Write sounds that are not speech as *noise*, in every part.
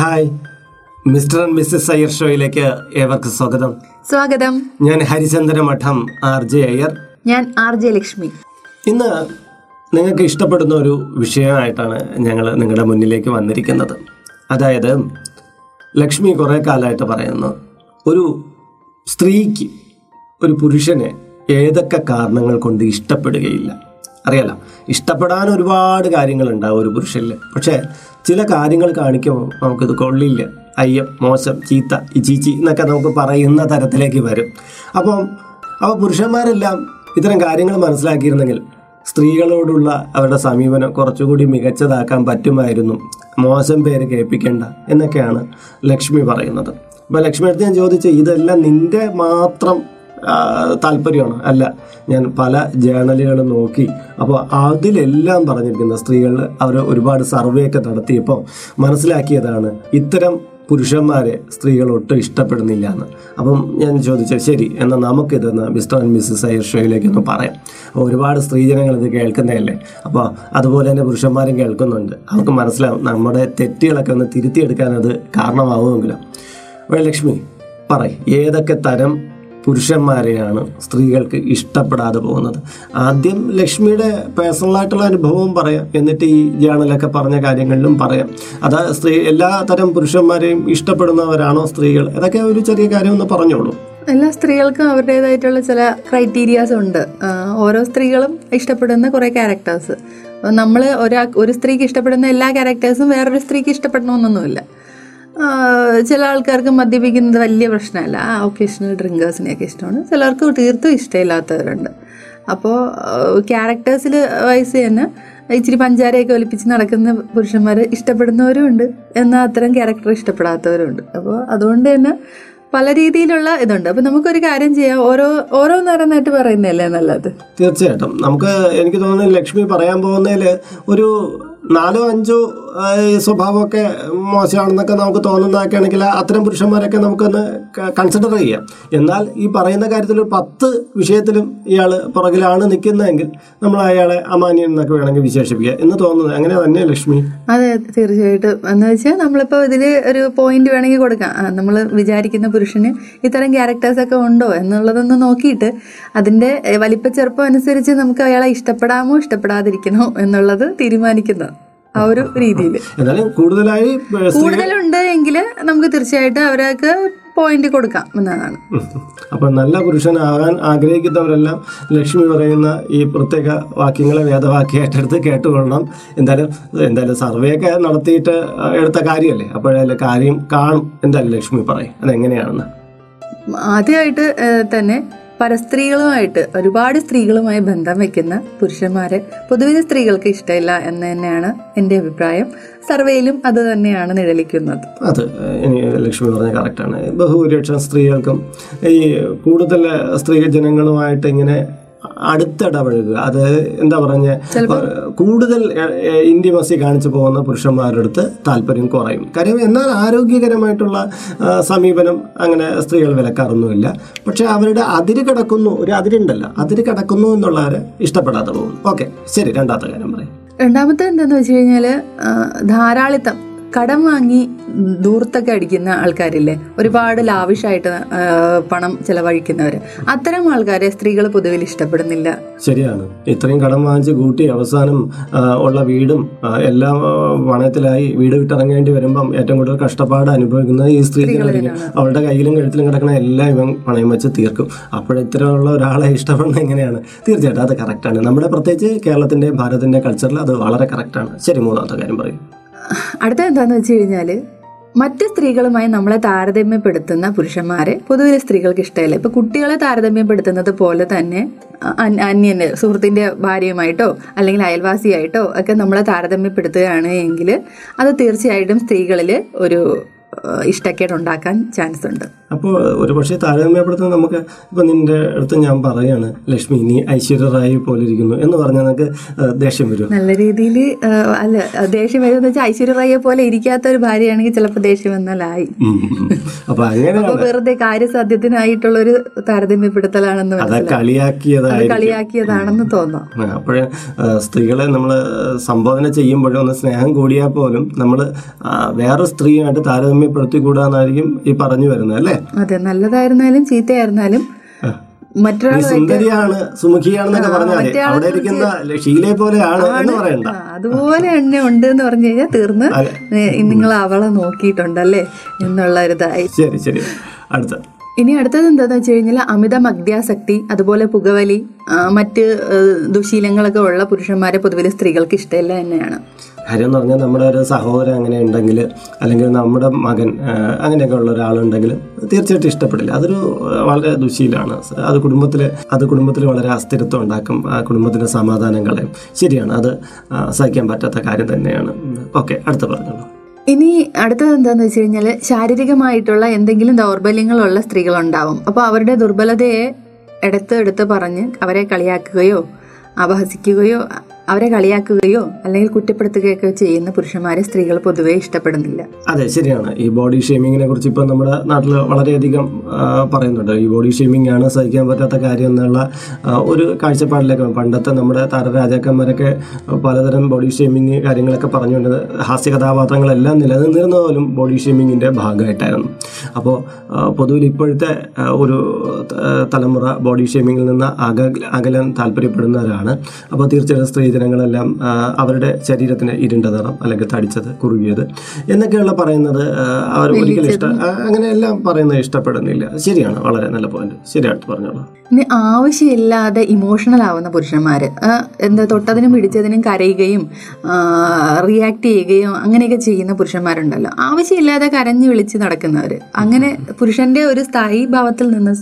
Hi mister and missus Iyer ഷോയിലേക്ക് ഏവർക്കും സ്വാഗതം. സ്വാഗതം. ഞാൻ ഹരിചന്ദ്ര മഠം ആർ ജെ അയ്യർ. ഞാൻ ആർ ജെ ലക്ഷ്മി. ഇന്ന് നിങ്ങൾക്ക് ഇഷ്ടപ്പെടുന്ന ഒരു വിഷയമായിട്ടാണ് ഞങ്ങൾ നിങ്ങളുടെ മുന്നിലേക്ക് വന്നിരിക്കുന്നത്. അതായത് ലക്ഷ്മി കുറേ കാലമായിട്ട് പറയുന്നു ഒരു സ്ത്രീക്ക് ഒരു പുരുഷനെ ഏതൊക്കെ കാരണങ്ങൾ കൊണ്ട് ഇഷ്ടപ്പെടുകയില്ല? അറിയാലോ ഇഷ്ടപ്പെടാൻ ഒരുപാട് കാര്യങ്ങൾ കാര്യങ്ങളുണ്ടാവും ഒരു പുരുഷനിൽ. പക്ഷേ ചില കാര്യങ്ങൾ കാണിക്കുമ്പോൾ നമുക്കിത് കൊള്ളില്ല. അയ്യം മോശം ചീത്ത ഇച്ചീച്ചി എന്നൊക്കെ നമുക്ക് പറയുന്ന തരത്തിലേക്ക് വരും. അപ്പം അപ്പോൾ പുരുഷന്മാരെല്ലാം ഇത്തരം കാര്യങ്ങൾ മനസ്സിലാക്കിയിരുന്നെങ്കിൽ സ്ത്രീകളോടുള്ള അവരുടെ സമീപനം കുറച്ചുകൂടി മികച്ചതാക്കാൻ പറ്റുമായിരുന്നു. മോശം പേര് കേൾപ്പിക്കേണ്ട എന്നൊക്കെയാണ് ലക്ഷ്മി പറയുന്നത്. അപ്പോൾ ലക്ഷ്മി അടുത്ത് ഞാൻ ചോദിച്ചു ഇതെല്ലാം നിന്റെ മാത്രം താല്പര്യമാണ്. അല്ല ഞാൻ പല ജേണലുകളും നോക്കി അപ്പോൾ അതിലെല്ലാം പറഞ്ഞിരിക്കുന്ന സ്ത്രീകൾ അവർ ഒരുപാട് സർവേ ഒക്കെ നടത്തിയപ്പോൾ മനസ്സിലാക്കിയതാണ് ഇത്തരം പുരുഷന്മാരെ സ്ത്രീകൾ ഒട്ടും ഇഷ്ടപ്പെടുന്നില്ല എന്ന്. അപ്പം ഞാൻ ചോദിച്ചത് ശരി എന്നാൽ നമുക്കിതെന്ന് മിസ്റ്റർ ആൻഡ് മിസ്സസ് അയ്യർ ഷോയിലേക്ക് ഒന്ന് പറയാം. അപ്പോൾ ഒരുപാട് സ്ത്രീജനങ്ങൾ ഇത് കേൾക്കുന്നതല്ലേ? അപ്പോൾ അതുപോലെ തന്നെ പുരുഷന്മാരും കേൾക്കുന്നുണ്ട്. അവർക്ക് മനസ്സിലാവും നമ്മുടെ തെറ്റുകളൊക്കെ ഒന്ന് തിരുത്തിയെടുക്കാൻ അത് കാരണമാവുമെങ്കിലും. ലക്ഷ്മി പറ ഏതൊക്കെ തരം പുരുഷന്മാരെയാണ് സ്ത്രീകൾക്ക് ഇഷ്ടപ്പെടാതെ പോകുന്നത്. ആദ്യം ലക്ഷ്മിയുടെ പേഴ്സണലായിട്ടുള്ള അനുഭവവും പറയാം. എന്നിട്ട് ഈ ജേണലൊക്കെ പറഞ്ഞ കാര്യങ്ങളിലും പറയാം. അതാ സ്ത്രീ എല്ലാ തരം പുരുഷന്മാരെയും ഇഷ്ടപ്പെടുന്നവരാണോ സ്ത്രീകൾ? അതൊക്കെ ഒരു ചെറിയ കാര്യം ഒന്ന് പറഞ്ഞോളൂ. എല്ലാ സ്ത്രീകൾക്കും അവരുടേതായിട്ടുള്ള ചില ക്രൈറ്റീരിയാസ് ഉണ്ട്. ഓരോ സ്ത്രീകളും ഇഷ്ടപ്പെടുന്ന കുറേ ക്യാരക്ടേഴ്സ് നമ്മൾ ഒരാ ഒരു സ്ത്രീക്ക് ഇഷ്ടപ്പെടുന്ന എല്ലാ ക്യാരക്ടേഴ്സും വേറൊരു സ്ത്രീക്ക് ഇഷ്ടപ്പെടണമെന്നൊന്നുമില്ല. ചില ആൾക്കാർക്ക് മദ്യപിക്കുന്നത് വലിയ പ്രശ്നമല്ല. ആ ഒക്കേഷണൽ ഡ്രിങ്കേഴ്സിനെയൊക്കെ ഇഷ്ടമാണ്. ചിലർക്ക് തീർത്തും ഇഷ്ടമില്ലാത്തവരുണ്ട്. അപ്പോൾ ക്യാരക്ടേഴ്സിൽ വയസ്സ് തന്നെ ഇച്ചിരി പഞ്ചാരയൊക്കെ ഒലിപ്പിച്ച് നടക്കുന്ന പുരുഷന്മാർ ഇഷ്ടപ്പെടുന്നവരും ഉണ്ട്. എന്നാൽ അത്തരം ക്യാരക്ടർ ഇഷ്ടപ്പെടാത്തവരുണ്ട്. അപ്പോൾ അതുകൊണ്ട് തന്നെ പല രീതിയിലുള്ള ഇതുണ്ട്. അപ്പൊ നമുക്കൊരു കാര്യം ചെയ്യാം. ഓരോ ഓരോ നേരമായിട്ട് പറയുന്നതല്ലേ നല്ലത്? തീർച്ചയായിട്ടും. നമുക്ക് എനിക്ക് തോന്നുന്നു ലക്ഷ്മി പറയാൻ പോകുന്നതിൽ ഒരു നാലോ അഞ്ചോ സ്വഭാവമൊക്കെ മോശമാണെന്നൊക്കെ നമുക്ക് തോന്നുന്നതൊക്കെ ആണെങ്കിൽ അത്തരം പുരുഷന്മാരൊക്കെ നമുക്കൊന്ന് കൺസിഡർ ചെയ്യാം. എന്നാൽ ഈ പറയുന്ന കാര്യത്തിൽ ഒരു പത്ത് വിഷയത്തിലും ഇയാൾ പുറകിലാണ് നിൽക്കുന്നതെങ്കിൽ നമ്മൾ അയാളെ അമാന്യൻ എന്നൊക്കെ വേണമെങ്കിൽ വിശേഷിപ്പിക്കുക എന്ന് തോന്നുന്നത് അങ്ങനെ തന്നെ ലക്ഷ്മി? അതെ തീർച്ചയായിട്ടും. എന്ന് വെച്ചാൽ നമ്മളിപ്പോൾ ഇതിൽ ഒരു പോയിന്റ് വേണമെങ്കിൽ കൊടുക്കാം. നമ്മൾ വിചാരിക്കുന്ന പുരുഷന് ഇത്തരം ക്യാരക്ടേഴ്സ് ഒക്കെ ഉണ്ടോ എന്നുള്ളതൊന്ന് നോക്കിയിട്ട് അതിന്റെ വലിപ്പ ചെറുപ്പം അനുസരിച്ച് നമുക്ക് അയാളെ ഇഷ്ടപ്പെടാമോ ഇഷ്ടപ്പെടാതിരിക്കണോ എന്നുള്ളത് തീരുമാനിക്കുന്നത് ആ ഒരു രീതിയിൽ കൂടുതലായി കൂടുതലുണ്ട് എങ്കിൽ നമുക്ക് തീർച്ചയായിട്ടും അവർക്ക് പോയിന്റ് കൊടുക്കാം എന്നതാണ്. അപ്പൊ നല്ല പുരുഷനാകാൻ ആഗ്രഹിക്കുന്നവരെല്ലാം ലക്ഷ്മി പറയുന്ന ഈ പ്രത്യേക വാക്യങ്ങളെ വേദവാക്യമായിട്ടെടുത്ത് കേട്ടുകൊള്ളണം. എന്തായാലും എന്തായാലും സർവേ ഒക്കെ നടത്തിയിട്ട് എടുത്ത കാര്യമല്ലേ? അപ്പോഴല്ലേ കാര്യം കാണും. എന്തായാലും ലക്ഷ്മി പറയും. അതെങ്ങനെയാണെന്ന്. ആദ്യമായിട്ട് തന്നെ പരസ്ത്രീകളുമായിട്ട് ഒരുപാട് സ്ത്രീകളുമായി ബന്ധം വെക്കുന്ന പുരുഷന്മാരെ പൊതുവിൽ സ്ത്രീകൾക്ക് ഇഷ്ടമില്ല എന്ന് തന്നെയാണ് എന്റെ അഭിപ്രായം. സർവേയിലും അത് തന്നെയാണ് നിഴലിക്കുന്നത്. അത് ലക്ഷ്മി പറഞ്ഞ കറക്റ്റാണ് ബഹുഭൂരിപക്ഷം സ്ത്രീകൾക്കും ഈ കൂടുതൽ സ്ത്രീ ജനങ്ങളുമായിട്ട് ഇങ്ങനെ അടുത്തിടപഴകുക. അത് എന്താ പറഞ്ഞ കൂടുതൽ ഇന്റിമസി കാണിച്ചു പോകുന്ന പുരുഷന്മാരുടെ അടുത്ത് താല്പര്യം കുറയും. കാര്യം എന്നാൽ ആരോഗ്യകരമായിട്ടുള്ള സമീപനം അങ്ങനെ സ്ത്രീകൾ വിലക്കാറൊന്നുമില്ല. പക്ഷെ അവരുടെ അതിര് കിടക്കുന്നു ഒരു അതിരുണ്ടല്ലോ അതിര് കിടക്കുന്നു എന്നുള്ളവരെ ഇഷ്ടപ്പെടാതെ പോകും. ഓക്കെ ശരി രണ്ടാമത്തെ കാര്യം പറയും. രണ്ടാമത്തെ എന്താന്ന് വെച്ച് കഴിഞ്ഞാൽ ധാരാളിത്തം. കടം വാങ്ങി ദൂർത്തൊക്കെ അടിക്കുന്ന ആൾക്കാരില്ലേ? ഒരുപാട് ലാവിഷായിട്ട് പണം ചെലവഴിക്കുന്നവര്. അത്തരം ആൾക്കാരെ സ്ത്രീകൾ പൊതുവിൽ ഇഷ്ടപ്പെടുന്നില്ല. ശരിയാണ്. ഇത്രയും കടം വാങ്ങിച്ച് കൂട്ടി അവസാനം ഉള്ള വീടും എല്ലാം പണയത്തിലായി വീട് വിട്ടിറങ്ങേണ്ടി വരുമ്പം ഏറ്റവും കൂടുതൽ കഷ്ടപ്പാട് അനുഭവിക്കുന്നത് ഈ സ്ത്രീകളായിരിക്കും അവളുടെ കയ്യിലും കഴുത്തിലും കിടക്കുന്ന എല്ലാം ഇവൻ പണയം വെച്ച് തീർക്കും. അപ്പോഴിത്തരമുള്ള ഒരാളെ ഇഷ്ടപ്പെടുന്നത് എങ്ങനെയാണ്? തീർച്ചയായിട്ടും അത് കറക്റ്റാണ് നമ്മുടെ പ്രത്യേകിച്ച് കേരളത്തിന്റെ ഭാരതത്തിന്റെ കൾച്ചറിൽ അത് വളരെ കറക്റ്റാണ് ശരി മൂന്നാമത്തെ കാര്യം പറയും. അടുത്ത എന്താന്ന് വെച്ച് കഴിഞ്ഞാൽ മറ്റ് സ്ത്രീകളുമായി നമ്മളെ താരതമ്യപ്പെടുത്തുന്ന പുരുഷന്മാരെ പൊതുവെ സ്ത്രീകൾക്ക് ഇഷ്ടമല്ല. ഇപ്പൊ കുട്ടികളെ താരതമ്യപ്പെടുത്തുന്നത് പോലെ തന്നെ അന്യന് സുഹൃത്തിന്റെ ഭാര്യയുമായിട്ടോ അല്ലെങ്കിൽ അയൽവാസിയായിട്ടോ ഒക്കെ നമ്മളെ താരതമ്യപ്പെടുത്തുകയാണ് എങ്കിൽ അത് തീർച്ചയായിട്ടും സ്ത്രീകളിൽ ഒരു ഇഷ്ടക്കേട് ഉണ്ടാക്കാൻ ചാൻസ് ഉണ്ട്. അപ്പോൾ ഒരു പക്ഷേ താരതമ്യപ്പെടുത്തുന്ന നമുക്ക് ഇപ്പം നിന്റെ അടുത്ത് ഞാൻ പറയാണ് ലക്ഷ്മി നീ ഐശ്വര്യ റായി പോലെ ഇരിക്കുന്നു എന്ന് പറഞ്ഞാൽ നമുക്ക് ദേഷ്യം വരും നല്ല രീതിയിൽ അല്ല ദേഷ്യം വരും വെച്ചാൽ ഐശ്വര്യ റായിയെ പോലെ ഇരിക്കാത്ത ഒരു ഭാര്യയാണെങ്കിൽ ചിലപ്പോൾ ദേഷ്യം വന്നാലായി. അപ്പൊ അങ്ങനെ വെറുതെ കാര്യസാധ്യത്തിനായിട്ടുള്ള ഒരു താരതമ്യപ്പെടുത്തലാണെന്ന് കളിയാക്കിയതായി കളിയാക്കിയതാണെന്ന് തോന്നാം. അപ്പോഴേ സ്ത്രീകളെ നമ്മൾ സംബോധന ചെയ്യുമ്പോഴും ഒന്ന് സ്നേഹം കൂടിയാൽ പോലും നമ്മൾ വേറെ സ്ത്രീയായിട്ട് താരതമ്യപ്പെടുത്തിക്കൂടാന്നായിരിക്കും ഈ പറഞ്ഞു വരുന്നത് അല്ലേ? അതെ നല്ലതായിരുന്നാലും ചീത്തയായിരുന്നാലും മറ്റൊരാൾ സുന്ദരിയാണ് സുമുഖിയാണെന്നൊക്കെ പറഞ്ഞാൽ അവിടെ ഇരിക്കുന്ന പോലെയാണ് എന്ന് പറയണ്ട. അതുപോലെ തന്നെ ഉണ്ട് എന്ന് പറഞ്ഞു കഴിഞ്ഞാൽ തീർന്ന്. നിങ്ങൾ അവളെ നോക്കിയിട്ടുണ്ടല്ലേ എന്നുള്ള ഒരു ഇതായി ശരി ശരി. അടുത്ത. ഇനി അടുത്തത് എന്താന്ന് വെച്ച് കഴിഞ്ഞാൽ അമിത മദ്യാസക്തി അതുപോലെ പുകവലി മറ്റ് ദുശീലങ്ങളൊക്കെ ഉള്ള പുരുഷന്മാരെ പൊതുവിൽ സ്ത്രീകൾക്ക് ഇഷ്ടമില്ല തന്നെയാണ്. കാര്യം എന്ന് പറഞ്ഞാൽ നമ്മുടെ ഒരു സഹോദരൻ അങ്ങനെ ഉണ്ടെങ്കിൽ അല്ലെങ്കിൽ നമ്മുടെ മകൻ അങ്ങനെയൊക്കെ ഉള്ള ഒരാളുണ്ടെങ്കിൽ തീർച്ചയായിട്ടും ഇഷ്ടപ്പെടില്ല. അതൊരു വളരെ ദുശീലാണ്. അത് കുടുംബത്തിൽ അത് കുടുംബത്തിൽ വളരെ അസ്ഥിരത്വം ഉണ്ടാക്കും ആ കുടുംബത്തിന്റെ സമാധാനം കളയും ശരിയാണ്. അത് സഹിക്കാൻ പറ്റാത്ത കാര്യം തന്നെയാണ്. ഓക്കെ അടുത്ത പറഞ്ഞോളൂ. ഇനി അടുത്തത് എന്താന്ന് വെച്ച് കഴിഞ്ഞാൽ ശാരീരികമായിട്ടുള്ള എന്തെങ്കിലും ദൗർബല്യങ്ങളുള്ള സ്ത്രീകൾ ഉണ്ടാവും അപ്പോൾ അവരുടെ ദുർബലതയെ എടുത്ത് എടുത്ത് പറഞ്ഞ് അവരെ കളിയാക്കുകയോ അപഹസിക്കുകയോ അവരെ കളിയാക്കുകയോ അല്ലെങ്കിൽ കുറ്റപ്പെടുത്തുകയൊക്കെ ചെയ്യുന്ന പുരുഷന്മാരെ സ്ത്രീകൾ പൊതുവെ ഇഷ്ടപ്പെടുന്നില്ല. അതെ ശരിയാണ്. ഈ ബോഡി ഷേമിങ്ങിനെ കുറിച്ച് ഇപ്പം നമ്മുടെ നാട്ടിൽ വളരെയധികം പറയുന്നുണ്ട്. ഈ ബോഡി ഷേമിംഗ് ആണ് സഹിക്കാൻ പറ്റാത്ത കാര്യം എന്നുള്ള ഒരു കാഴ്ചപ്പാടിലേക്ക് പണ്ടത്തെ നമ്മുടെ താരരാജാക്കന്മാരൊക്കെ പലതരം ബോഡി ഷേമിങ് കാര്യങ്ങളൊക്കെ പറഞ്ഞുകൊണ്ട് ഹാസ്യ കഥാപാത്രങ്ങളെല്ലാം നിലനിന്നിരുന്ന പോലും ബോഡി ഷേമിങ്ങിന്റെ ഭാഗമായിട്ടായിരുന്നു. അപ്പോൾ പൊതുവിൽ ഇപ്പോഴത്തെ ഒരു തലമുറ ബോഡി ഷേമിങ്ങിൽ നിന്ന് അക അകലാൻ താല്പര്യപ്പെടുന്നവരാണ്. അപ്പോൾ തീർച്ചയായിട്ടും സ്ത്രീജനങ്ങളെല്ലാം ആ, അവരുടെ ശരീരത്തിന് ഇരുണ്ട നിറം അല്ലെങ്കിൽ തടിച്ചത് കുറുകിയത്. എന്നൊക്കെയുള്ള പറയുന്നത് അവർ ഒരിക്കലും ഇഷ്ട അങ്ങനെയെല്ലാം പറയുന്നത് ഇഷ്ടപ്പെടുന്നില്ല. ശരിയാണ് വളരെ നല്ല പോയിന്റ് ശരിയായിട്ട് പറഞ്ഞോളൂ. ഇനി ആവശ്യമില്ലാതെ ഇമോഷണൽ ആവുന്ന പുരുഷന്മാർ എന്താ തൊട്ടതിനും പിടിച്ചതിനും കരയുകയും റിയാക്ട് ചെയ്യുകയും അങ്ങനെയൊക്കെ ചെയ്യുന്ന പുരുഷന്മാരുണ്ടല്ലോ. ആവശ്യമില്ലാതെ കരഞ്ഞു വിളിച്ച് നടക്കുന്നവർ അങ്ങനെ പുരുഷന്റെ ഒരു സ്ഥായി ഭാവത്തിൽ നിന്ന്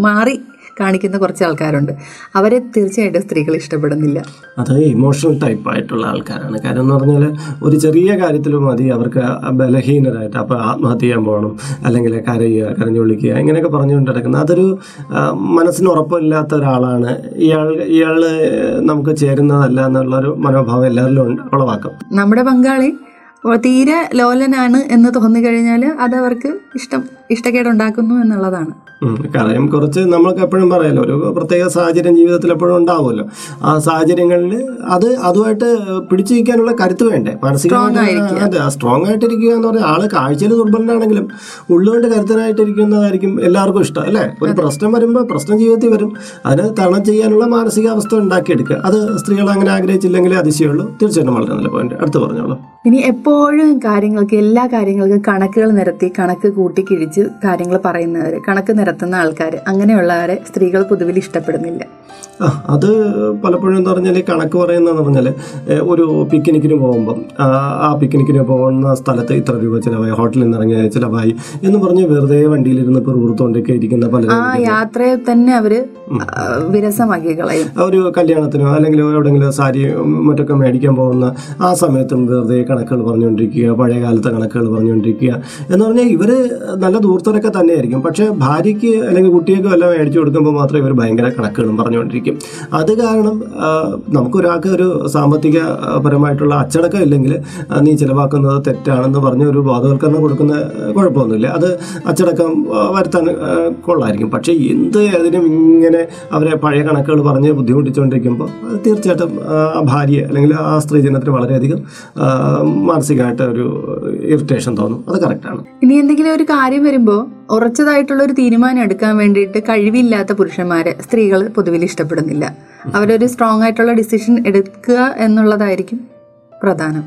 മാറി കാണിക്കുന്ന കുറച്ച് ആൾക്കാരുണ്ട്. അവരെ തീർച്ചയായിട്ടും സ്ത്രീകൾ ഇഷ്ടപ്പെടുന്നില്ല. അത് ഇമോഷണൽ ടൈപ്പ് ആയിട്ടുള്ള ആൾക്കാരാണ്. കാരണം എന്ന് പറഞ്ഞാൽ ഒരു ചെറിയ കാര്യത്തിൽ മതി. അവർക്ക് ബലഹീനരായിട്ട് അപ്പോൾ ആത്മഹത്യ ചെയ്യാൻ പോകണം അല്ലെങ്കിൽ കരയുക കരഞ്ഞു വിളിക്കുക ഇങ്ങനെയൊക്കെ പറഞ്ഞുകൊണ്ട് നടക്കുന്നത്. അതൊരു മനസ്സിന് ഉറപ്പില്ലാത്ത ഒരാളാണ്. ഇയാൾ ഇയാൾ നമുക്ക് ചേരുന്നതല്ല എന്നുള്ളൊരു മനോഭാവം എല്ലാവരിലും ഉളവാക്കും. നമ്മുടെ പങ്കാളി തീരെ ലോലനാണ് എന്ന് തോന്നിക്കഴിഞ്ഞാൽ അത് അവർക്ക് ഇഷ്ടം ഇഷ്ടക്കേടുണ്ടാക്കുന്നു എന്നുള്ളതാണ്. കാര്യം കുറച്ച് നമ്മൾക്ക് എപ്പോഴും പറയാലോ ഒരു പ്രത്യേക സാഹചര്യം ജീവിതത്തിൽ എപ്പോഴും ഉണ്ടാവുമല്ലോ. ആ സാഹചര്യങ്ങളിൽ അത് അതുമായിട്ട് പിടിച്ചു നിൽക്കാനുള്ള കരുത്ത് വേണ്ടേ? മാനസികമായിട്ട് അതെ സ്ട്രോങ് ആയിട്ടിരിക്കുക എന്ന് പറഞ്ഞാൽ ആൾ കാഴ്ചയിൽ ദുർബലനാണെങ്കിലും ഉള്ളുകൊണ്ട് കരുത്തനായിട്ടിരിക്കുന്നതായിരിക്കും എല്ലാവർക്കും ഇഷ്ടം അല്ലേ? ഒരു പ്രശ്നം വരുമ്പോൾ പ്രശ്നം ജീവിതത്തിൽ വരും. അതിന് തരണം ചെയ്യാനുള്ള മാനസികാവസ്ഥ ഉണ്ടാക്കിയെടുക്കുക. അത് സ്ത്രീകൾ അങ്ങനെ ആഗ്രഹിച്ചില്ലെങ്കിൽ അതിശയമുള്ളൂ. തീർച്ചയായിട്ടും വളരെ നല്ല പോയിന്റ് അടുത്ത് പറഞ്ഞോളൂ. ഇനി എപ്പോഴും കാര്യങ്ങൾക്ക് എല്ലാ കാര്യങ്ങൾക്കും കണക്കുകൾ നിരത്തി കണക്ക് കൂട്ടി കിഴിച്ച് കാര്യങ്ങൾ പറയുന്നവർ കണക്ക് നിരത്തുന്ന ആൾക്കാർ അങ്ങനെയുള്ളവരെ സ്ത്രീകൾ പൊതുവിൽ ഇഷ്ടപ്പെടുന്നില്ല. ആ അത് പലപ്പോഴും എന്ന് പറഞ്ഞാൽ കണക്ക് പറയുന്നതെന്ന് പറഞ്ഞാൽ ഒരു പിക്നിക്കിന് പോകുമ്പം ആ, പിക്നിക്കിന് പോകുന്ന സ്ഥലത്ത് ഇത്ര രൂപ ചിലവായി ഹോട്ടലിൽ നിന്ന് ഇറങ്ങിയ ചിലവായി എന്ന് പറഞ്ഞ് വെറുതെ വണ്ടിയിലിരുന്ന് പിറുപിറുത്തോണ്ടൊക്കെ ഇരിക്കുന്ന പല ആ യാത്രയെ തന്നെ അവർ വിരസമാക്കി കളയും. ഒരു കല്യാണത്തിനോ അല്ലെങ്കിൽ എവിടെയെങ്കിലും സാരി മറ്റൊക്കെ മേടിക്കാൻ പോകുന്ന ആ സമയത്തും വെറുതെ കണക്കുകൾ പറഞ്ഞുകൊണ്ടിരിക്കുക പഴയ കാലത്തെ കണക്കുകൾ പറഞ്ഞുകൊണ്ടിരിക്കുക എന്ന് പറഞ്ഞാൽ ഇവർ നല്ല ദൂർത്തരൊക്കെ തന്നെയായിരിക്കും. പക്ഷേ ഭാര്യയ്ക്ക് അല്ലെങ്കിൽ കുട്ടിയൊക്കെ വല്ല മേടിച്ചു കൊടുക്കുമ്പോൾ മാത്രമേ ഇവർ ഭയങ്കര കണക്കുകളും പറഞ്ഞുകൊണ്ടിരിക്കും. അത് കാരണം നമുക്കൊരാൾക്ക് ഒരു സാമ്പത്തിക പരമായിട്ടുള്ള അച്ചടക്കം ഇല്ലെങ്കിൽ നീ ചിലവാക്കുന്നത് തെറ്റാണെന്ന് പറഞ്ഞ് ഒരു ബോധവൽക്കരണം കൊടുക്കുന്ന കുഴപ്പമൊന്നുമില്ല. അത് അച്ചടക്കം വരുത്താൻ കൊള്ളായിരിക്കും. പക്ഷേ എന്ത് അതിനും ഇങ്ങനെ അവരെ പഴയ കണക്കുകൾ പറഞ്ഞ് ബുദ്ധിമുട്ടിച്ചുകൊണ്ടിരിക്കുമ്പോൾ തീർച്ചയായിട്ടും ആ, ഭാര്യ അല്ലെങ്കിൽ ആ സ്ത്രീ ജനത്തിന് വളരെയധികം മാനസികമായിട്ട് ഒരു ഇറിറ്റേഷൻ തോന്നും. അത് കറക്റ്റാണ് ഇനി എന്തെങ്കിലും ഒരു കാര്യം വരുമ്പോ ഉറച്ചതായിട്ടുള്ള ഒരു തീരുമാനം എടുക്കാൻ വേണ്ടിയിട്ട് കഴിവില്ലാത്ത പുരുഷന്മാരെ സ്ത്രീകൾ പൊതുവിൽ ഇഷ്ടപ്പെടുന്നില്ല. അവരൊരു സ്ട്രോങ് ആയിട്ടുള്ള ഡിസിഷൻ എടുക്കുക എന്നുള്ളതായിരിക്കും. പ്രധാനം.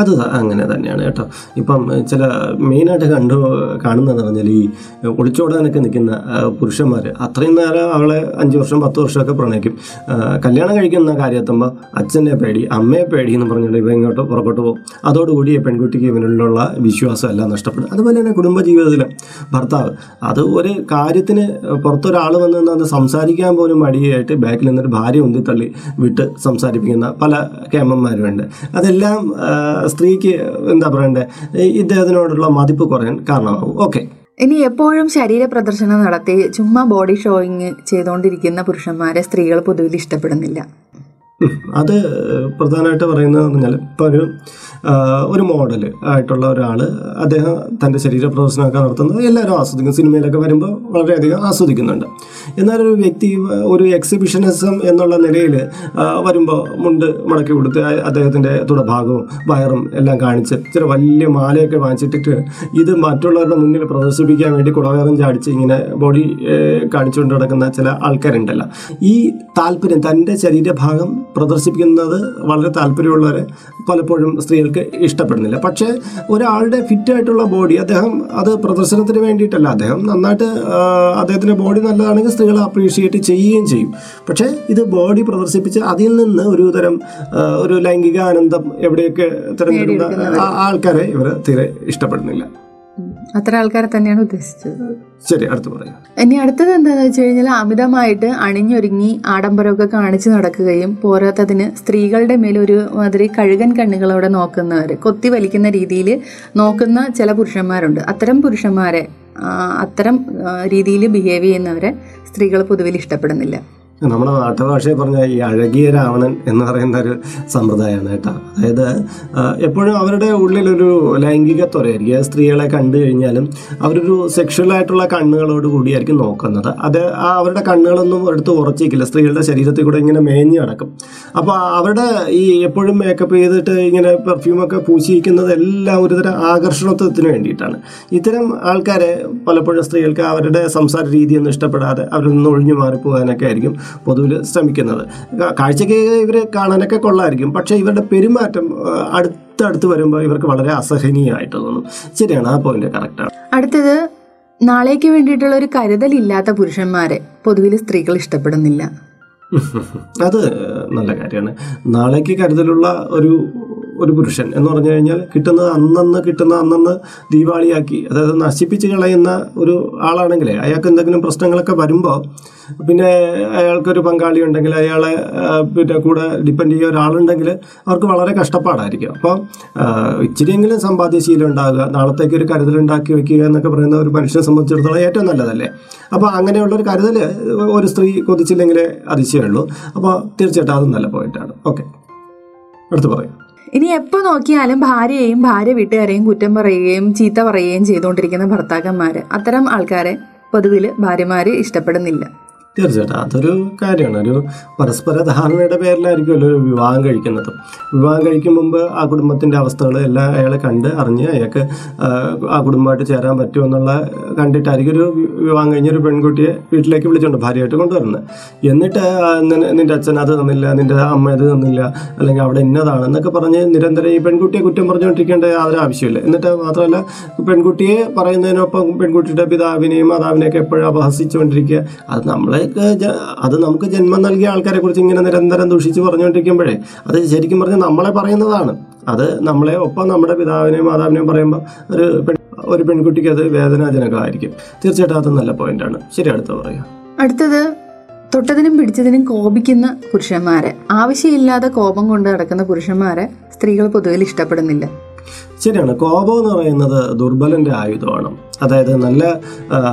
അത് അങ്ങനെ തന്നെയാണ് കേട്ടോ. ഇപ്പം ചില മെയിനായിട്ട് കണ്ടു കാണുന്നതെന്ന് പറഞ്ഞാൽ ഈ ഒളിച്ചോടാനൊക്കെ നിൽക്കുന്ന പുരുഷന്മാർ അത്രയും നേരം അവളെ അഞ്ച് വർഷം പത്ത് വർഷമൊക്കെ പ്രണയിക്കും. കല്യാണം കഴിക്കുന്ന കാര്യത്തുമ്പോൾ അച്ഛനെ പേടി അമ്മയെ പേടി എന്ന് പറഞ്ഞിട്ട് ഇവ ഇങ്ങോട്ട് പുറപ്പെട്ടു പോകും. അതോടുകൂടി പെൺകുട്ടിക്ക് ഇവനിലുള്ള വിശ്വാസം എല്ലാം നഷ്ടപ്പെടും. അതുപോലെ തന്നെ കുടുംബജീവിതത്തിലും ഭർത്താവ് അത് ഒരു കാര്യത്തിന് പുറത്തൊരാൾ വന്ന് അത് സംസാരിക്കാൻ പോലും മടിയായിട്ട് ബാക്കിൽ നിന്നൊരു ഭാര്യ ഉന്തി തള്ളി വിട്ട് സംസാരിപ്പിക്കുന്ന പല കേമന്മാരുമുണ്ട് അതെല്ലാം സ്ത്രീക്ക് എന്താ പറയണ്ടേ ഇദ്ദേഹത്തിനോടുള്ള മതിപ്പ് കുറയാൻ കാരണമാകും ഓക്കെ ഇനി എപ്പോഴും ശരീര പ്രദർശനം നടത്തി ചുമ്മാ ബോഡി ഷോയിങ് ചെയ്തുകൊണ്ടിരിക്കുന്ന പുരുഷന്മാരെ സ്ത്രീകൾ പൊതുവിൽ ഇഷ്ടപ്പെടുന്നില്ല. അത് പ്രധാനമായിട്ട് പറയുന്നത് പറഞ്ഞാൽ ഇപ്പോൾ ഒരു മോഡൽ ആയിട്ടുള്ള ഒരാൾ അദ്ദേഹം തന്റെ ശരീര പ്രദർശനമൊക്കെ നടത്തുന്നത് എല്ലാവരും ആസ്വദിക്കും. സിനിമയിലൊക്കെ വരുമ്പോൾ വളരെയധികം ആസ്വദിക്കുന്നുണ്ട്. എന്നാൽ ഒരു വ്യക്തി ഒരു എക്സിബിഷനിസം എന്നുള്ള നിലയിൽ വരുമ്പോൾ മുണ്ട് മടക്കി കൊടുത്ത് അദ്ദേഹത്തിന്റെ തുടഭാഗവും വയറും എല്ലാം കാണിച്ച് ചില വലിയ മാലയൊക്കെ വാങ്ങിച്ചിട്ടിട്ട് ഇത് മറ്റുള്ളവരുടെ മുന്നിൽ പ്രദർശിപ്പിക്കാൻ വേണ്ടി കുടവേറും ചാടിച്ച് ഇങ്ങനെ ബോഡി കാണിച്ചുകൊണ്ട് നടക്കുന്ന ചില ആൾക്കാരുണ്ടല്ലോ. ഈ താല്പര്യം തന്റെ ശരീരഭാഗം പ്രദർശിപ്പിക്കുന്നത് വളരെ താല്പര്യമുള്ളവരെ പലപ്പോഴും സ്ത്രീകൾക്ക് ഇഷ്ടപ്പെടുന്നില്ല. പക്ഷേ ഒരാളുടെ ഫിറ്റ് ആയിട്ടുള്ള ബോഡി അദ്ദേഹം അത് പ്രദർശനത്തിന് വേണ്ടിയിട്ടല്ല. അദ്ദേഹം നന്നായിട്ട് അദ്ദേഹത്തിന്റെ ബോഡി നല്ലതാണെങ്കിൽ സ്ത്രീകൾ അപ്രീഷിയേറ്റ് ചെയ്യുകയും ചെയ്യും. പക്ഷേ ഇത് ബോഡി പ്രദർശിപ്പിച്ച് അതിൽ നിന്ന് ഒരു തരം ഒരു ലൈംഗിക ആനന്ദം എവിടെയൊക്കെ തിരഞ്ഞെടുക്കുന്ന ആൾക്കാരെ ഇവർ തീരെ ഇഷ്ടപ്പെടുന്നില്ല. അത്ര ആൾക്കാരെ തന്നെയാണ് ഉദ്ദേശിച്ചത്. ശരി അടുത്ത് പറയാം. ഇനി അടുത്തത് എന്താന്ന് വെച്ച് കഴിഞ്ഞാൽ അമിതമായിട്ട് അണിഞ്ഞൊരുങ്ങി ആഡംബരമൊക്കെ കാണിച്ചു നടക്കുകയും പോരാത്തതിന് സ്ത്രീകളുടെ മേൽ ഒരു മാതിരി കഴുകൻ കണ്ണുകളോടെ നോക്കുന്നവർ കൊത്തി വലിക്കുന്ന രീതിയിൽ നോക്കുന്ന ചില പുരുഷന്മാരുണ്ട്. അത്തരം പുരുഷന്മാരെ അത്തരം രീതിയിൽ ബിഹേവ് ചെയ്യുന്നവരെ സ്ത്രീകൾ പൊതുവിൽ ഇഷ്ടപ്പെടുന്നില്ല. നമ്മുടെ നാട്ടുഭാഷയിൽ പറഞ്ഞ ഈ അഴകിയ രാവണൻ എന്ന് പറയുന്ന ഒരു സമ്പ്രദായമാണ് കേട്ടോ. അതായത് എപ്പോഴും അവരുടെ ഉള്ളിലൊരു ലൈംഗിക ത്വരയായിരിക്കും. സ്ത്രീകളെ കണ്ടു കഴിഞ്ഞാലും അവരൊരു സെക്ഷൽ ആയിട്ടുള്ള കണ്ണുകളോട് കൂടിയായിരിക്കും നോക്കുന്നത്. അത് അവരുടെ കണ്ണുകളൊന്നും എടുത്ത് ഉറച്ചിരിക്കില്ല. സ്ത്രീകളുടെ ശരീരത്തിൽ കൂടെ ഇങ്ങനെ മേഞ്ഞു നടക്കും. അപ്പോൾ അവരുടെ ഈ എപ്പോഴും മേക്കപ്പ് ചെയ്തിട്ട് ഇങ്ങനെ പെർഫ്യൂമൊക്കെ പൂശിയിരിക്കുന്നത് എല്ലാം ഒരുതരം ആകർഷണത്വത്തിന് വേണ്ടിയിട്ടാണ്. ഇത്തരം ആൾക്കാരെ പലപ്പോഴും സ്ത്രീകൾക്ക് അവരുടെ സംസാര രീതിയൊന്നും ഇഷ്ടപ്പെടാതെ അവരൊന്നും ഒഴിഞ്ഞു മാറിപ്പോകാനൊക്കെ ആയിരിക്കും പൊതുവിൽ ശ്രമിക്കുന്നത്. കാഴ്ചയ്ക്ക് ഇവർ കാണാനൊക്കെ കൊള്ളായിരിക്കും. പക്ഷേ ഇവരുടെ പെരുമാറ്റം അടുത്തടുത്ത് വരുമ്പോൾ ഇവർക്ക് വളരെ അസഹനീയമായിട്ട് തോന്നും ശരിയാണ്. ആ പോയിന്റ് കറക്റ്റാണ് അടുത്തത് നാളേക്ക് വേണ്ടിയിട്ടുള്ള ഒരു കരുതലില്ലാത്ത പുരുഷന്മാരെ പൊതുവിൽ സ്ത്രീകൾ ഇഷ്ടപ്പെടുന്നില്ല. *laughs* അത് നല്ല കാര്യമാണ്. നാളേക്ക് കരുതലുള്ള ഒരു ഒരു പുരുഷൻ എന്ന് പറഞ്ഞു കഴിഞ്ഞാൽ കിട്ടുന്നത് അന്നന്ന് കിട്ടുന്ന അന്നന്ന് ദീപാവളിയാക്കി അതായത് നശിപ്പിച്ച് കളയുന്ന ഒരു ആളാണെങ്കിൽ അയാൾക്ക് എന്തെങ്കിലും പ്രശ്നങ്ങളൊക്കെ വരുമ്പോൾ പിന്നെ അയാൾക്കൊരു പങ്കാളി ഉണ്ടെങ്കിൽ അയാളെ പിന്നെ കൂടെ ഡിപ്പെൻഡ് ചെയ്യുക ഒരാളുണ്ടെങ്കിൽ അവർക്ക് വളരെ കഷ്ടപ്പാടായിരിക്കും. അപ്പോൾ ഇച്ചിരിയെങ്കിലും സമ്പാദ്യശീലം ഉണ്ടാകുക നാളത്തേക്ക് ഒരു കരുതൽ ഉണ്ടാക്കി വെക്കുക എന്നൊക്കെ പറയുന്ന ഒരു മനുഷ്യനെ സംബന്ധിച്ചിടത്തോളം ഏറ്റവും നല്ലതല്ലേ? അപ്പോൾ അങ്ങനെയുള്ള ഒരു കരുതൽ ഒരു സ്ത്രീ കൊതിച്ചില്ലെങ്കിലേ അതിശയമുള്ളൂ അപ്പോൾ തീർച്ചയായിട്ടും അതും നല്ല പോയിട്ടാണ് ഓക്കെ അടുത്ത് പറയും. ഇനി എപ്പോൾ നോക്കിയാലും ഭാര്യയെയും ഭാര്യ വീട്ടുകാരെയും കുറ്റം പറയുകയും ചീത്ത പറയുകയും ചെയ്തുകൊണ്ടിരിക്കുന്ന ഭർത്താക്കന്മാര്. അത്തരം ആൾക്കാരെ പൊതുവിൽ ഭാര്യമാര് ഇഷ്ടപ്പെടുന്നില്ല. തീർച്ചയായിട്ടും. അതൊരു കാര്യമാണ്. ഒരു പരസ്പര ധാരണയുടെ പേരിലായിരിക്കുമല്ലോ ഒരു വിവാഹം കഴിക്കുന്നത്. വിവാഹം കഴിക്കും മുമ്പ് ആ കുടുംബത്തിന്റെ അവസ്ഥകൾ എല്ലാം അയാളെ കണ്ട് അറിഞ്ഞ് അയാൾക്ക് ആ, കുടുംബമായിട്ട് ചേരാൻ പറ്റുമെന്നുള്ള കണ്ടിട്ടായിരിക്കും ഒരു വിവാഹം കഴിഞ്ഞ ഒരു പെൺകുട്ടിയെ വീട്ടിലേക്ക് വിളിച്ചുകൊണ്ട് ഭാര്യയായിട്ട് കൊണ്ടുവരുന്നത്. എന്നിട്ട് നിന്റെ അച്ഛൻ അത് തന്നില്ല നിന്റെ അമ്മ ഇത് തന്നില്ല അല്ലെങ്കിൽ അവിടെ ഇന്നതാണ് എന്നൊക്കെ പറഞ്ഞ് നിരന്തരം ഈ പെൺകുട്ടിയെ കുറ്റം പറഞ്ഞുകൊണ്ടിരിക്കേണ്ട യാതൊരു ആവശ്യമില്ല എന്നിട്ട് മാത്രമല്ല പെൺകുട്ടിയെ പറയുന്നതിനൊപ്പം പെൺകുട്ടിയുടെ പിതാവിനെയും മാതാവിനെയൊക്കെ എപ്പോഴും അപഹസിച്ചുകൊണ്ടിരിക്കുക. അത് നമ്മളെ അത് നമുക്ക് ജന്മം നൽകിയ ആൾക്കാരെ കുറിച്ച് ഇങ്ങനെ നിരന്തരം ദൂഷിച്ച് പറഞ്ഞുകൊണ്ടിരിക്കുമ്പോഴേ അത് ശരിക്കും പറഞ്ഞാൽ നമ്മളെ പറയുന്നതാണ്. അത് നമ്മളെ ഒപ്പം നമ്മുടെ പിതാവിനെയും മാതാവിനെയും പറയുമ്പോൾ ഒരു പെൺ ഒരു പെൺകുട്ടിക്ക് അത് വേദനാജനകമായിരിക്കും. തീർച്ചയായിട്ടും അത് നല്ല പോയിന്റാണ് ശരി അടുത്ത പറയാം അടുത്തത് തൊട്ടതിനും പിടിച്ചതിനും കോപിക്കുന്ന പുരുഷന്മാരെ. ആവശ്യമില്ലാതെ കോപം കൊണ്ട് നടക്കുന്ന പുരുഷന്മാരെ സ്ത്രീകൾ പൊതുവിൽ ഇഷ്ടപ്പെടുന്നില്ല. ശരിയാണ്. കോപം എന്ന് പറയുന്നത് ദുർബലന്റെ ആയുധമാണ്. അതായത് നല്ല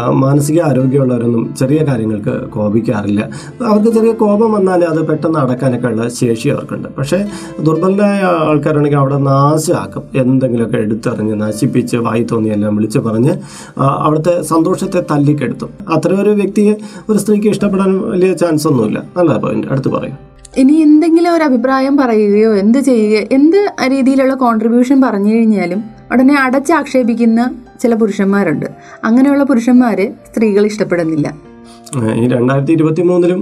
മാനസിക ആരോഗ്യമുള്ളവരൊന്നും ചെറിയ കാര്യങ്ങൾക്ക് കോപിക്കാറില്ല. അവർക്ക് ചെറിയ കോപം വന്നാൽ അത് പെട്ടെന്ന് അടക്കാനൊക്കെ ഉള്ള ശേഷി അവർക്കുണ്ട്. പക്ഷേ ദുർബലരായ ആൾക്കാരാണെങ്കിൽ അവിടെ നാശമാക്കും. എന്തെങ്കിലുമൊക്കെ എടുത്തെറിഞ്ഞ് നശിപ്പിച്ച് വായി തോന്നിയെല്ലാം വിളിച്ച് പറഞ്ഞ് അവിടുത്തെ സന്തോഷത്തെ തല്ലിക്കെടുത്തും. അത്രയൊരു ഒരു വ്യക്തിയെ ഒരു സ്ത്രീക്ക് ഇഷ്ടപ്പെടാൻ വലിയ ചാൻസ് ഒന്നുമില്ല. നല്ല പോയിന്റ് അടുത്ത് പറയും. ഇനി എന്തെങ്കിലും ഒരു അഭിപ്രായം പറയുകയോ എന്ത് ചെയ്യുകയോ എന്ത് രീതിയിലുള്ള കോൺട്രിബ്യൂഷൻ പറഞ്ഞു കഴിഞ്ഞാലും ഉടനെ അടച്ചാക്ഷേപിക്കുന്ന ചില പുരുഷന്മാരുണ്ട്. അങ്ങനെയുള്ള പുരുഷന്മാര് സ്ത്രീകൾ ഇഷ്ടപ്പെടുന്നില്ല. ഈ രണ്ടായിരത്തി ഇരുപത്തി മൂന്നിലും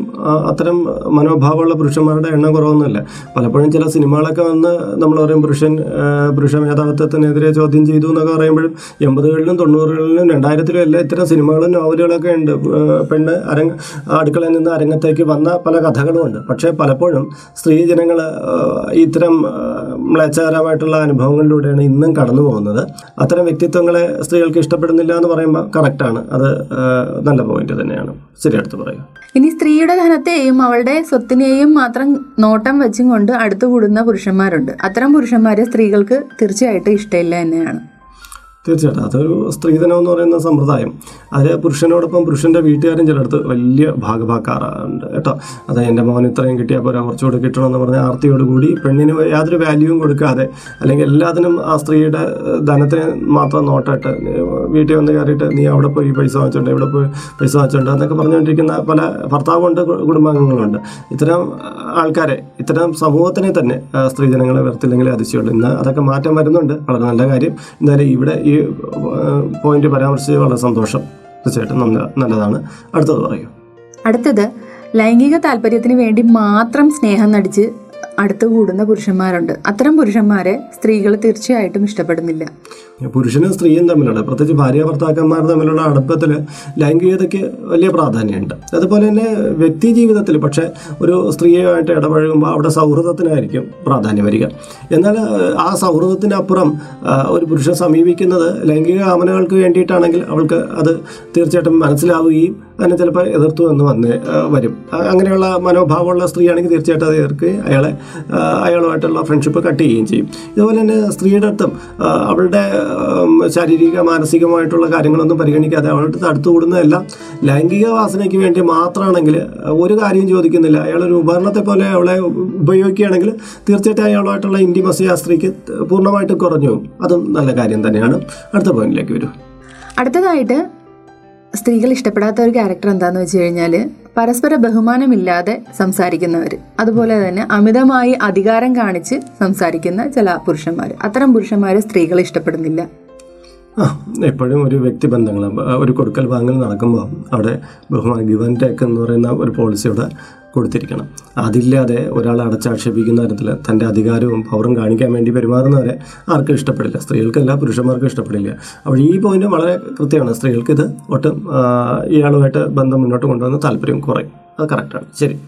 അത്തരം മനോഭാവമുള്ള പുരുഷന്മാരുടെ എണ്ണം കുറവൊന്നുമില്ല. പലപ്പോഴും ചില സിനിമകളൊക്കെ വന്ന് നമ്മൾ പറയും പുരുഷൻ പുരുഷ മേധാവിത്വത്തിനെതിരെ ചോദ്യം ചെയ്തു എന്നൊക്കെ പറയുമ്പോഴും എൺപതുകളിലും തൊണ്ണൂറുകളിലും രണ്ടായിരത്തിലും എല്ലാം ഇത്തരം സിനിമകളും നോവലുകളൊക്കെ ഉണ്ട്. പെണ്ണ് അരങ്ങ അടുക്കളയിൽ നിന്ന് അരങ്ങത്തേക്ക് വന്ന പല കഥകളും ഉണ്ട്. പക്ഷേ പലപ്പോഴും സ്ത്രീ ജനങ്ങൾ ഇത്തരം മ്ലേച്ഛകരമായിട്ടുള്ള അനുഭവങ്ങളിലൂടെയാണ് ഇന്നും കടന്നു പോകുന്നത്. അത്തരം വ്യക്തിത്വങ്ങളെ സ്ത്രീകൾക്ക് ഇഷ്ടപ്പെടുന്നില്ല എന്ന് പറയുമ്പോൾ കറക്റ്റാണ് അത് നല്ല പോയിന്റ് തന്നെയാണ്. ശരി അടുത്ത് പറയുക ഇനി സ്ത്രീയുടെ ധനത്തെയും അവളുടെ സ്വത്തിനെയും മാത്രം നോട്ടം വെച്ചും കൊണ്ട് അടുത്തുകൂടുന്ന പുരുഷന്മാരുണ്ട്. അത്തരം പുരുഷന്മാരെ സ്ത്രീകൾക്ക് തീർച്ചയായിട്ടും ഇഷ്ടമില്ല തന്നെയാണ് തീർച്ചയായിട്ടും. അതൊരു സ്ത്രീധനം എന്ന് പറയുന്ന സമ്പ്രദായം. അതിൽ പുരുഷനോടൊപ്പം പുരുഷന്റെ വീട്ടുകാരും ചിലടത്ത് വലിയ ഭാഗഭാക്കാറുണ്ട് കേട്ടോ. അത് എന്റെ മോൻ ഇത്രയും കിട്ടിയാൽ പോരാ കുറച്ചുകൂടി കിട്ടണമെന്ന് പറഞ്ഞ ആർത്തിയോടുകൂടി പെണ്ണിന് യാതൊരു വാല്യൂവും കൊടുക്കാതെ അല്ലെങ്കിൽ എല്ലാത്തിനും ആ സ്ത്രീയുടെ ധനത്തിന് മാത്രം നോട്ടിട്ട് വീട്ടിൽ വന്ന് കയറിയിട്ട് നീ അവിടെ പോയി പൈസ വാങ്ങിച്ചുണ്ട് ഇവിടെ പോയി പൈസ വാങ്ങിച്ചുണ്ട് എന്നൊക്കെ പറഞ്ഞുകൊണ്ടിരിക്കുന്ന പല ഭർത്താവുണ്ട് കുടുംബാംഗങ്ങളുണ്ട് ഇത്തരം ആൾക്കാരെ ഇത്തരം സമൂഹത്തിനെ തന്നെ സ്ത്രീജനങ്ങളെ വരത്തില്ലെങ്കിൽ അതിശയുള്ളൂ ഇന്ന് അതൊക്കെ മാറ്റം വരുന്നുണ്ട്. വളരെ നല്ല കാര്യം. എന്തായാലും ഇവിടെ പോയിന്റ് പരാമർശിച്ചത് വളരെ സന്തോഷം. തീർച്ചയായിട്ടും നല്ല നല്ലതാണ്. അടുത്തത് പറയൂ. അടുത്തത് ലൈംഗിക താല്പര്യത്തിന് വേണ്ടി മാത്രം സ്നേഹം നടിച്ച് അടുത്ത് കൂടുന്ന പുരുഷന്മാരുണ്ട്. അത്തരം പുരുഷന്മാരെ സ്ത്രീകൾ തീർച്ചയായിട്ടും ഇഷ്ടപ്പെടുന്നില്ല. പുരുഷനും സ്ത്രീയും തമ്മിലുള്ള പ്രത്യേകിച്ച് ഭാര്യ ഭർത്താക്കന്മാർ തമ്മിലുള്ള അടുപ്പത്തിൽ ലൈംഗികതയ്ക്ക് വലിയ പ്രാധാന്യമുണ്ട്. അതുപോലെ തന്നെ വ്യക്തി ജീവിതത്തിൽ പക്ഷേ ഒരു സ്ത്രീയുമായിട്ട് ഇടപഴകുമ്പോൾ അവിടെ സൗഹൃദത്തിനായിരിക്കും പ്രാധാന്യം വരിക. എന്നാൽ ആ സൗഹൃദത്തിനപ്പുറം ഒരു പുരുഷൻ സമീപിക്കുന്നത് ലൈംഗിക കാമനകൾക്ക് വേണ്ടിയിട്ടാണെങ്കിൽ അവൾക്ക് അത് തീർച്ചയായിട്ടും മനസ്സിലാവുകയും അതിനെ ചിലപ്പോൾ എതിർത്തു എന്ന് വന്ന് വരും. അങ്ങനെയുള്ള മനോഭാവമുള്ള സ്ത്രീയാണെങ്കിൽ തീർച്ചയായിട്ടും അത് എതിർക്കുകയും അയാളെ അയാളുമായിട്ടുള്ള ഫ്രണ്ട്ഷിപ്പ് കട്ട് ചെയ്യുകയും ചെയ്യും. ഇതുപോലെ തന്നെ സ്ത്രീയുടെ അടുത്തും അവളുടെ ശാരീരിക മാനസികമായിട്ടുള്ള കാര്യങ്ങളൊന്നും പരിഗണിക്കാതെ അവളുടെ അടുത്ത് ലൈംഗിക വാസനയ്ക്ക് വേണ്ടി മാത്രമാണെങ്കിൽ ഒരു കാര്യം ചോദിക്കുന്നില്ല. അയാളൊരു ഉപകരണത്തെ പോലെ അവളെ ഉപയോഗിക്കുകയാണെങ്കിൽ തീർച്ചയായിട്ടും അയാളുമായിട്ടുള്ള ഇന്റിമസി ആ സ്ത്രീക്ക് പൂർണമായിട്ട് കുറഞ്ഞു അതും നല്ല കാര്യം തന്നെയാണ്. അടുത്ത പോയിന്റിലേക്ക് വരും. അടുത്തതായിട്ട് സ്ത്രീകൾ ഇഷ്ടപ്പെടാത്ത ഒരു ക്യാരക്ടർ എന്താന്ന് വെച്ച് കഴിഞ്ഞാൽ പരസ്പര ബഹുമാനമില്ലാതെ സംസാരിക്കുന്നവർ അതുപോലെ തന്നെ അമിതമായി അധികാരം കാണിച്ച് സംസാരിക്കുന്ന ചില പുരുഷന്മാർ അത്തരം പുരുഷന്മാരെ സ്ത്രീകൾ ഇഷ്ടപ്പെടുന്നില്ല. ആ എപ്പോഴും ഒരു വ്യക്തിബന്ധങ്ങൾ ഒരു കൊടുക്കൽ വാങ്ങൽ നടക്കുമ്പോൾ അവിടെ ബഹുമാന ഗിവൻ ടേക്ക് എന്ന് പറയുന്ന ഒരു പോളിസി അവിടെ കൊടുത്തിരിക്കണം. അതില്ലാതെ ഒരാളെ അടച്ചാക്ഷേപിക്കുന്ന തരത്തിൽ തന്റെ അധികാരവും പവറും കാണിക്കാൻ വേണ്ടി പെരുമാറുന്നവരെ ആർക്കും ഇഷ്ടപ്പെടില്ല. സ്ത്രീകൾക്കല്ല പുരുഷന്മാർക്കും ഇഷ്ടപ്പെടില്ല. അപ്പോൾ ഈ പോയിന്റ് വളരെ കൃത്യമാണ്. സ്ത്രീകൾക്ക് ഇത് ഒട്ടും ഇയാളുമായിട്ട് ബന്ധം മുന്നോട്ട് കൊണ്ടുവന്ന് താല്പര്യം കുറയും. അത് കറക്റ്റാണ് ശരി.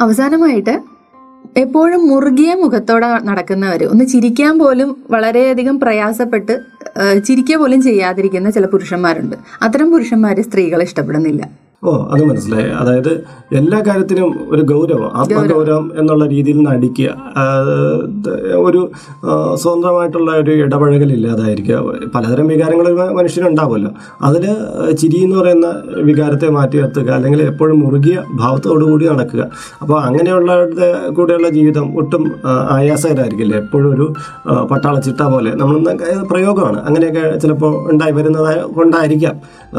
അവസാനമായിട്ട് എപ്പോഴും മുറുകിയ മുഖത്തോടെ നടക്കുന്നവർ ഒന്ന് ചിരിക്കാൻ പോലും വളരെയധികം പ്രയാസപ്പെട്ട് ചിരിക്കുക പോലും ചെയ്യാതിരിക്കുന്ന ചില പുരുഷന്മാരുണ്ട്. അത്തരം പുരുഷന്മാരെ സ്ത്രീകൾ ഇഷ്ടപ്പെടുന്നില്ല. ഓ അത് മനസ്സിലായി. അതായത് എല്ലാ കാര്യത്തിനും ഒരു ഗൗരവം ആത്മഗൗരവം എന്നുള്ള രീതിയിൽ നടിക്കുക. ഒരു സ്വതന്ത്രമായിട്ടുള്ള ഒരു ഇടപഴകൽ ഇല്ലാതായിരിക്കുക. പലതരം വികാരങ്ങൾ മനുഷ്യനുണ്ടാവുമല്ലോ. അതിൽ ചിരി എന്ന് പറയുന്ന വികാരത്തെ മാറ്റി നിർത്തുക അല്ലെങ്കിൽ എപ്പോഴും മുറുകിയ ഭാവത്തോടുകൂടി നടക്കുക. അപ്പോൾ അങ്ങനെയുള്ളവരുടെ കൂടെയുള്ള ജീവിതം ഒട്ടും ആയാസകരായിരിക്കില്ല ആയാസകരമായിരിക്കില്ല. എപ്പോഴും ഒരു പട്ടാള പട്ടാളച്ചിട്ട പോലെ. നമ്മൾ പ്രയോഗമാണ്. അങ്ങനെയൊക്കെ ചിലപ്പോൾ ഉണ്ടായി വരുന്നതായ കൊണ്ടായിരിക്കാം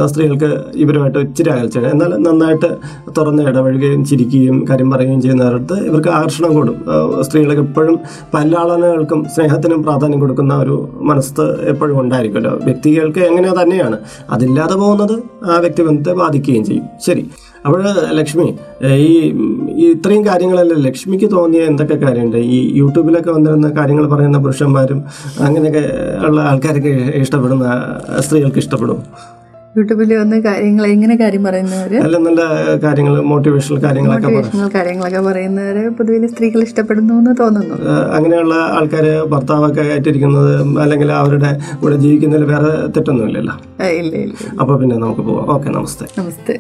സ്ത്രീകൾക്ക് ഇവരുമായിട്ട് ഇച്ചിരി അകൽച്ച എന്നാൽ നന്നായിട്ട് തുറന്ന് ഇടപഴകുകയും ചിരിക്കുകയും കാര്യം പറയുകയും ചെയ്യുന്നവരടുത്ത് ഇവർക്ക് ആകർഷണം കൂടും. സ്ത്രീകളൊക്കെ എപ്പോഴും പല്ലാളനകൾക്കും സ്നേഹത്തിനും പ്രാധാന്യം കൊടുക്കുന്ന ഒരു മനസ്സ് എപ്പോഴും ഉണ്ടായിരിക്കുമല്ലോ വ്യക്തികൾക്ക് എങ്ങനെയോ തന്നെയാണ്. അതില്ലാതെ പോകുന്നത് ആ വ്യക്തിബന്ധത്തെ ബാധിക്കുകയും ചെയ്യും. ശരി. അപ്പോൾ ലക്ഷ്മി ഈ ഇത്രയും കാര്യങ്ങളെല്ലാം ലക്ഷ്മിക്ക് തോന്നിയ എന്തൊക്കെ കാര്യമുണ്ട്? ഈ യൂട്യൂബിലൊക്കെ വന്നിരുന്ന കാര്യങ്ങൾ പറയുന്ന പുരുഷന്മാരും അങ്ങനെയൊക്കെ ഉള്ള ആൾക്കാരൊക്കെ ഇഷ്ടപ്പെടുന്ന സ്ത്രീകൾക്ക് ഇഷ്ടപ്പെടും യൂട്യൂബിൽ വന്ന് കാര്യങ്ങൾ എങ്ങനെ കാര്യം പറയുന്നവര് നല്ല നല്ല കാര്യങ്ങൾ മോട്ടിവേഷണൽ കാര്യങ്ങളൊക്കെ മോട്ടിവേഷണൽ കാര്യങ്ങളൊക്കെ പറയുന്നവര് പൊതുവെ സ്ത്രീകൾ ഇഷ്ടപ്പെടുന്നു എന്ന് തോന്നുന്നു. അങ്ങനെയുള്ള ആൾക്കാര് ഭർത്താവൊക്കെ ആയിട്ടിരിക്കുന്നത് അല്ലെങ്കിൽ അവരുടെ കൂടെ ജീവിക്കുന്നതിൽ വേറെ തെറ്റൊന്നുമില്ലല്ലോ. ഇല്ലല്ലോ ഇല്ല ഇല്ല അപ്പോൾ പിന്നെ നമുക്ക് പോവാം. ഓക്കെ നമസ്തേ. നമസ്തേ.